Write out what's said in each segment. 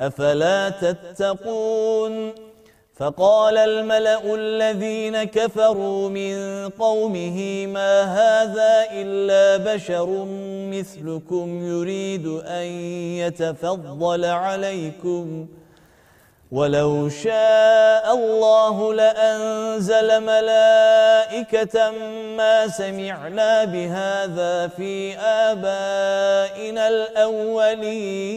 أفلا تتقون؟ فقال الملأ الذين كفروا من قومه ما هذا إلا بشر مثلكم يريد أن يتفضل عليكم. ولو شاء الله لأنزل ملائكة ما سمعنا بهذا في آبائنا الأولين.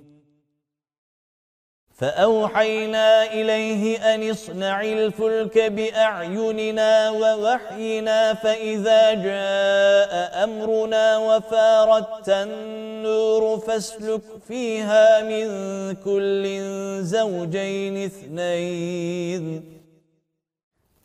فأوحينا إليه أن اصنع الفلك بأعيننا ووحينا فإذا جاء أمرنا وفارت النور فاسلك فيها من كل زوجين اثنين.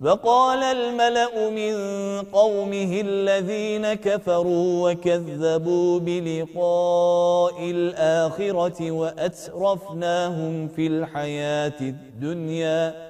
وقال الملأ من قومه الذين كفروا وكذبوا بلقاء الآخرة وأترفناهم في الحياة الدنيا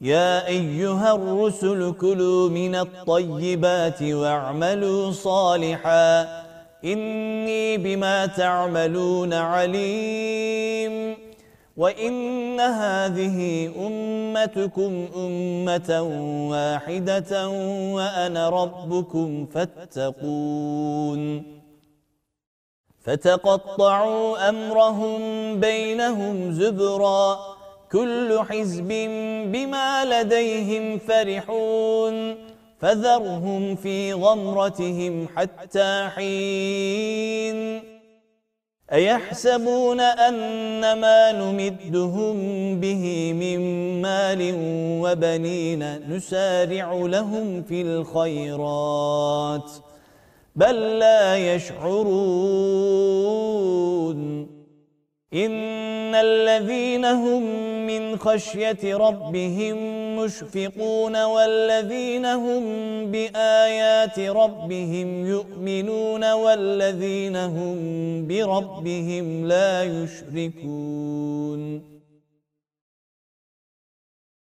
يا أيها الرسل كلوا من الطيبات واعملوا صالحا. إني بما تعملون عليم. وإن هذه أمتكم أمة واحدة وأنا ربكم فاتقون. فتقطعوا أمرهم بينهم زبراً. كل حزب بما لديهم فرحون فذرهم في غمرتهم حتى حين أيحسبون أن ما نمدهم به من مال وبنين نسارع لهم في الخيرات بل لا يشعرون إن الذين هم من خشية ربهم مشفقون والذين هم بآيات ربهم يؤمنون والذين هم بربهم لا يشركون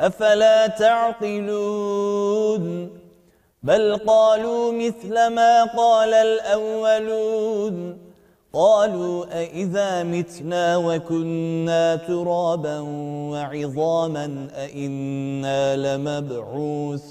أفلا تعقلون؟ بل قالوا مثل ما قال الأولون. قالوا أئذا متنا وكنا ترابا وعظاما أئنا لمبعوثون.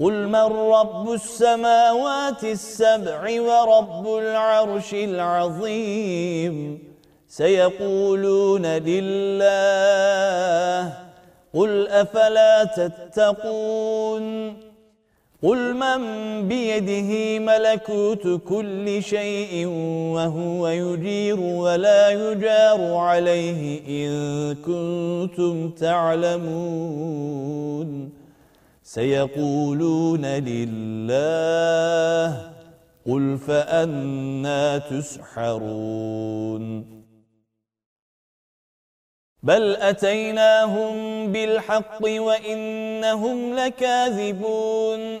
قل من رب السماوات السبع ورب العرش العظيم سيقولون لله قل أفلا تتقون قل من بيده ملكوت كل شيء وهو يجير ولا يجار عليه إن كنتم تعلمون سيقولون لله قل فأنا تسحرون. بل أتيناهم بالحق وإنهم لكاذبون.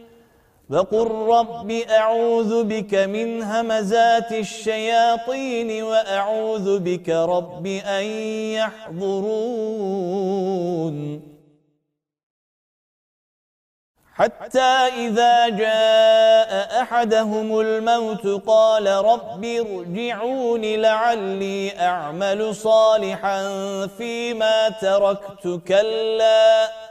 وقل رب أعوذ بك من همزات الشياطين وأعوذ بك رب أن يحضرون. حتى إذا جاء أحدهم الموت قال رب ارجعون لعلي أعمل صالحا فيما تركت كلا.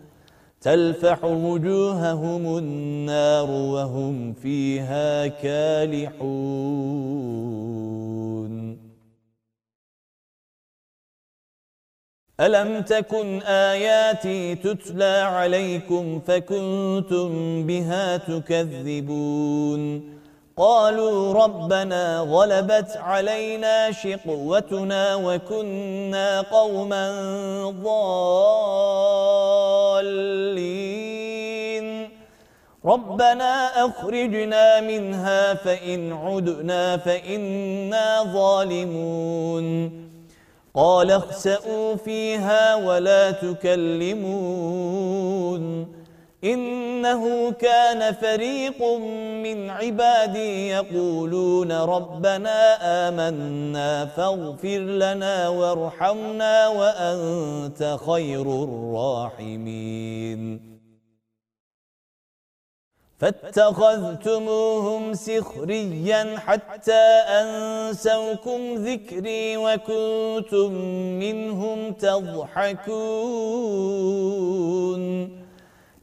تلفح وجوههم النار وهم فيها كالحون. ألم تكن آياتي تتلى عليكم فكنتم بها تكذبون؟ قالوا ربنا غلبت علينا شقوتنا وكنا قوما ضالين. ربنا أخرجنا منها فإن عدنا فإنا ظالمون. قال اخسأوا فيها ولا تكلمون. إنه كان فريق من عبادي يقولون ربنا آمنا فاغفر لنا وارحمنا وأنت خير الراحمين. فاتخذتموهم سخريا حتى أنسوكم ذكري وكنتم منهم تضحكون.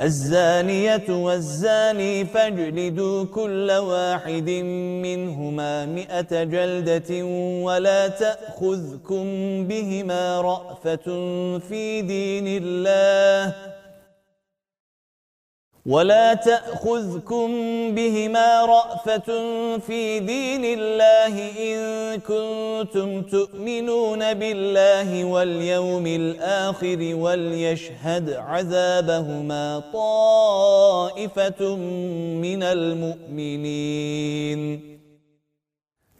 الزانية والزاني فاجلدوا كل واحد منهما مئة جلدة ولا تأخذكم بهما رأفة في دين الله ولا تأخذكم بهما رأفة في دين الله إن كنتم تؤمنون بالله واليوم الآخر وليشهد عذابهما طائفة من المؤمنين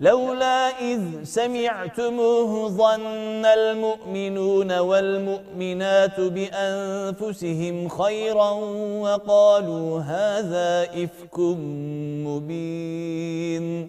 لولا إذ سمعتموه ظن المؤمنون والمؤمنات بأنفسهم خيرا وقالوا هذا إفك مبين.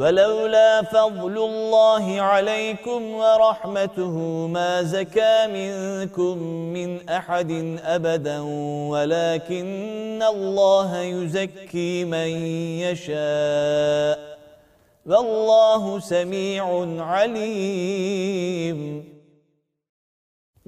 ولولا فضل الله عليكم ورحمته ما زكى منكم من أحد أبدا ولكن الله يزكي من يشاء. والله سميع عليم.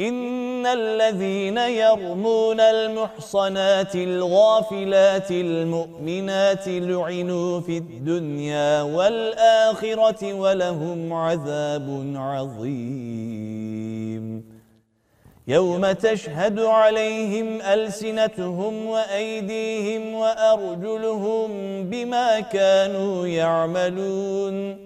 إن الذين يرمون المحصنات الغافلات المؤمنات لعنوا في الدنيا والآخرة ولهم عذاب عظيم. يوم تشهد عليهم ألسنتهم وأيديهم وأرجلهم بما كانوا يعملون.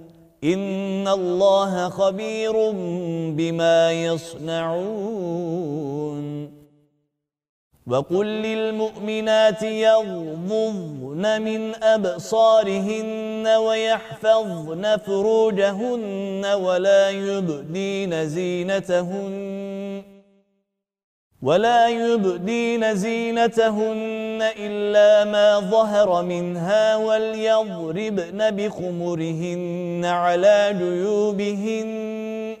إن الله خبير بما يصنعون وقل للمؤمنات يغضضن من أبصارهن ويحفظن فروجهن ولا يبدين زينتهن ولا يبدين زينتهن إلا ما ظهر منها وليضربن بخمرهن على جيوبهن.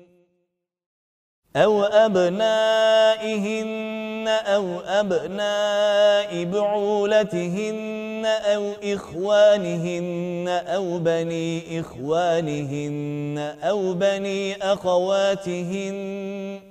أو أبنائهن أو أبناء بعولتهن أو إخوانهن أو بني إخوانهن أو بني أخواتهن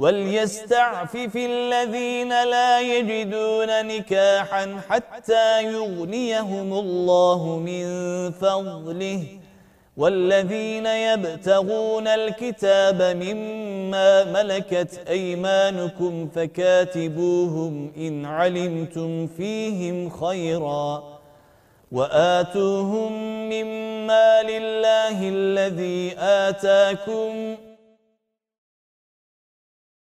وليستعفف الذين لا يجدون نكاحا حتى يغنيهم الله من فضله. والذين يبتغون الكتاب مما ملكت أيمانكم فكاتبوهم إن علمتم فيهم خيرا. وآتوهم مما لله الذي آتاكم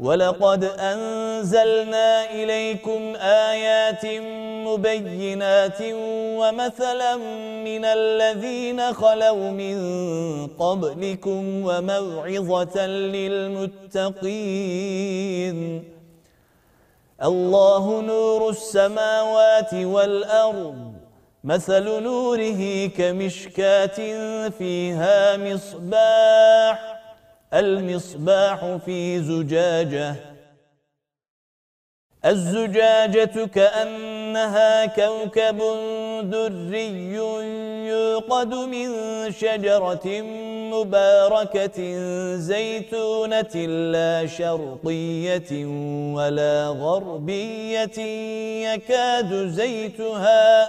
ولقد أنزلنا إليكم آيات مبينات ومثلا من الذين خلوا من قبلكم وموعظة للمتقين. الله نور السماوات والأرض مثل نوره كمشكاة فيها مصباح. المصباح في زجاجة. الزجاجة كأنها كوكب دري يوقد من شجرة مباركة زيتونة لا شرقية ولا غربية يكاد زيتها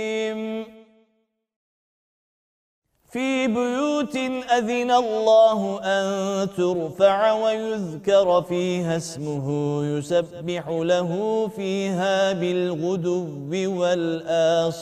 في بيوت أذن الله أن ترفع ويذكر فيها اسمه يسبح له فيها بالغدو والآصال.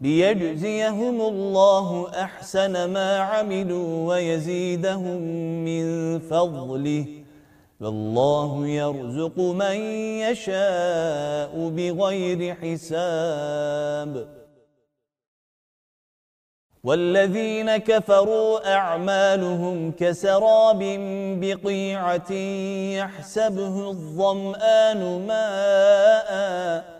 ليجزيهم الله أحسن ما عملوا ويزيدهم من فضله والله يرزق من يشاء بغير حساب والذين كفروا أعمالهم كسراب بقيعة يحسبه الظمآن ماءً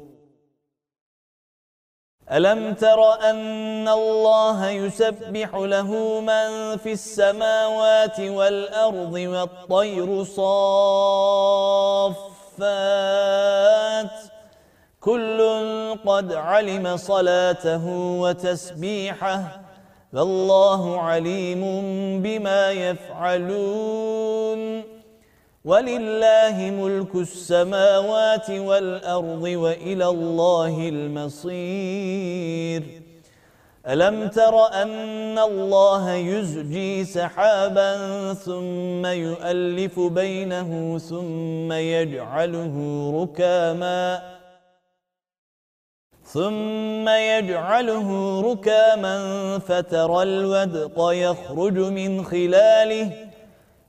ألم تر أن الله يسبح له من في السماوات والأرض والطير صافات؟ كل قد علم صلاته وتسبيحه فالله عليم بما يفعلون. ولله ملك السماوات والأرض وإلى الله المصير. ألم تر أن الله يزجي سحابا ثم يؤلف بينه ثم يجعله ركاما ثم يجعله ركاما فترى الودق يخرج من خلاله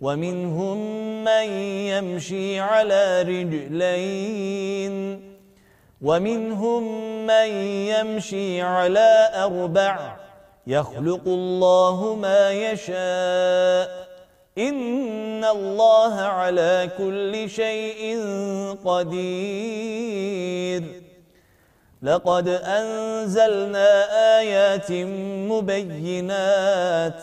ومنهم من يمشي على رجلين ومنهم من يمشي على أربع يخلق الله ما يشاء إن الله على كل شيء قدير. لقد أنزلنا آيات مبينات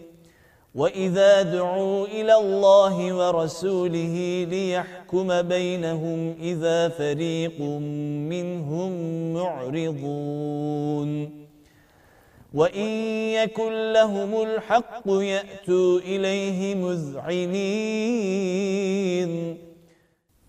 وإذا دعوا إلى الله ورسوله ليحكم بينهم إذا فريق منهم معرضون وإن يكن لهم الحق يأتوا إليه مذعنين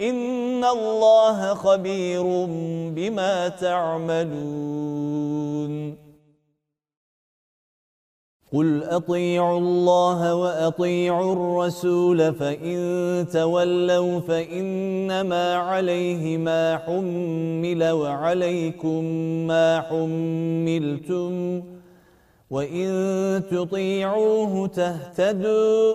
إن الله خبير بما تعملون. قل أطيعوا الله وأطيعوا الرسول فإن تولوا فإنما عليه ما حمل وعليكم ما حملتم. وإن تطيعوه تهتدوا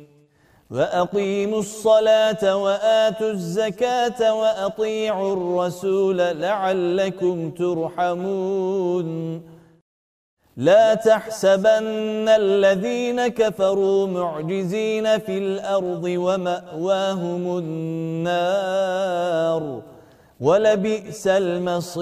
وأقيموا الصلاة وآتوا الزكاة وأطيعوا الرسول لعلكم ترحمون. لا تحسبن الذين كفروا معجزين في الأرض ومأواهم النار. ولبئس المصير.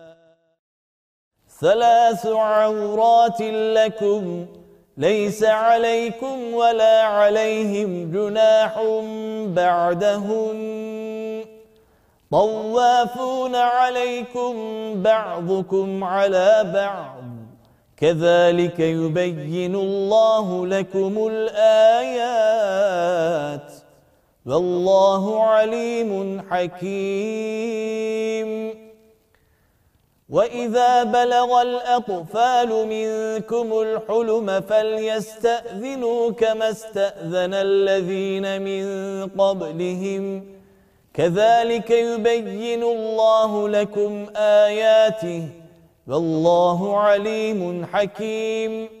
ثلاث عورات لكم ليس عليكم ولا عليهم جناح بعدهم طوافون عليكم بعضكم على بعض. كذلك يبين الله لكم الآيات. والله عليم حكيم. وإذا بلغ الأطفال منكم الحلم فليستأذنوا كما استأذن الذين من قبلهم كذلك يبين الله لكم آياته والله عليم حكيم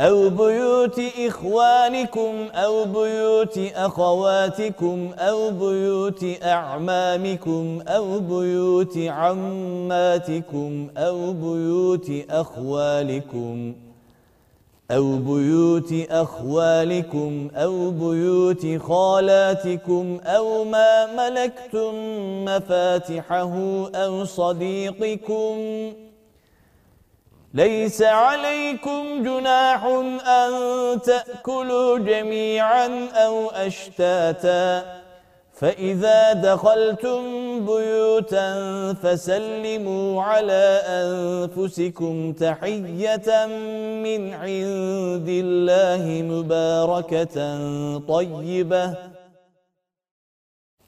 أو بيوت إخوانكم أو بيوت أخواتكم أو بيوت أعمامكم أو بيوت عماتكم أو بيوت أخوالكم أو بيوت أخوالكم أو بيوت خالاتكم أو ما ملكتم مفاتحه أو صديقكم ليس عليكم جناح أن تأكلوا جميعا أو أشتاتا. فإذا دخلتم بيوتا فسلموا على أنفسكم تحية من عند الله مباركة طيبة.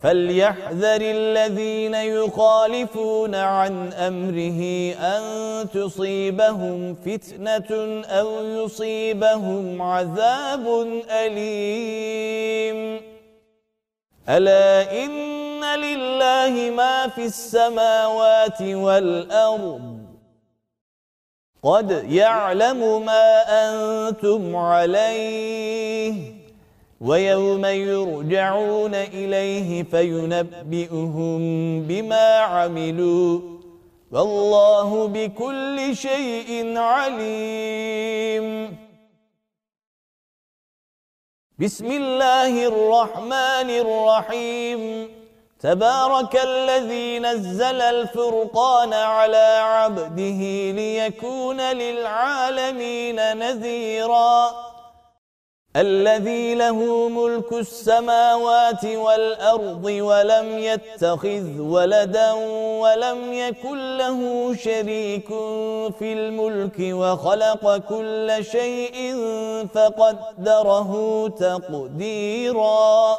فليحذر الذين يخالفون عن أمره أن تصيبهم فتنة أو يصيبهم عذاب أليم ألا إن لله ما في السماوات والأرض قد يعلم ما أنتم عليه ويوم يرجعون إليه فينبئهم بما عملوا والله بكل شيء عليم. بسم الله الرحمن الرحيم. تبارك الذي نزل الفرقان على عبده ليكون للعالمين نذيراً. الذي له ملك السماوات والأرض ولم يتخذ ولدا ولم يكن له شريك في الملك وخلق كل شيء فقدره تقديراً.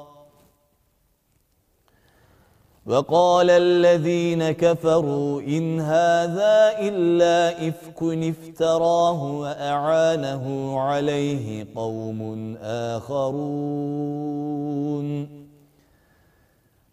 وقال الذين كفروا إن هذا إلا إفك افتراه وأعانه عليه قوم آخرون.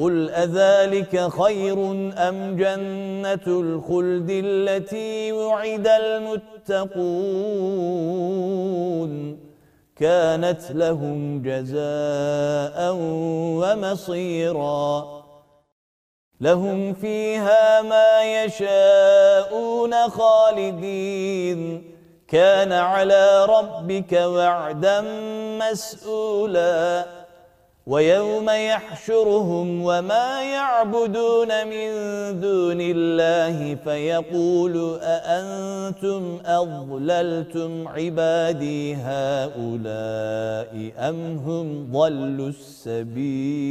قل أذلك خير أم جنة الخلد التي وعد المتقون كانت لهم جزاء ومصيرا لهم فيها ما يشاءون خالدين كان على ربك وعدا مسؤولا ويوم يحشرهم وما يعبدون من دون الله فيقول أأنتم أضللتم عبادي هؤلاء أم هم ضلوا السبيل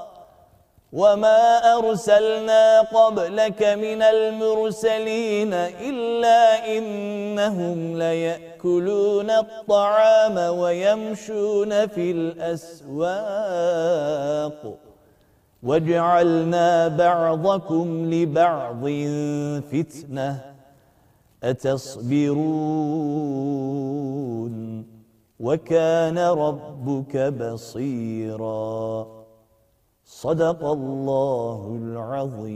وما أرسلنا قبلك من المرسلين إلا إنهم ليأكلون الطعام ويمشون في الأسواق وجعلنا بعضكم لبعض فتنة أتصبرون وكان ربك بصيراً صدق الله العظيم.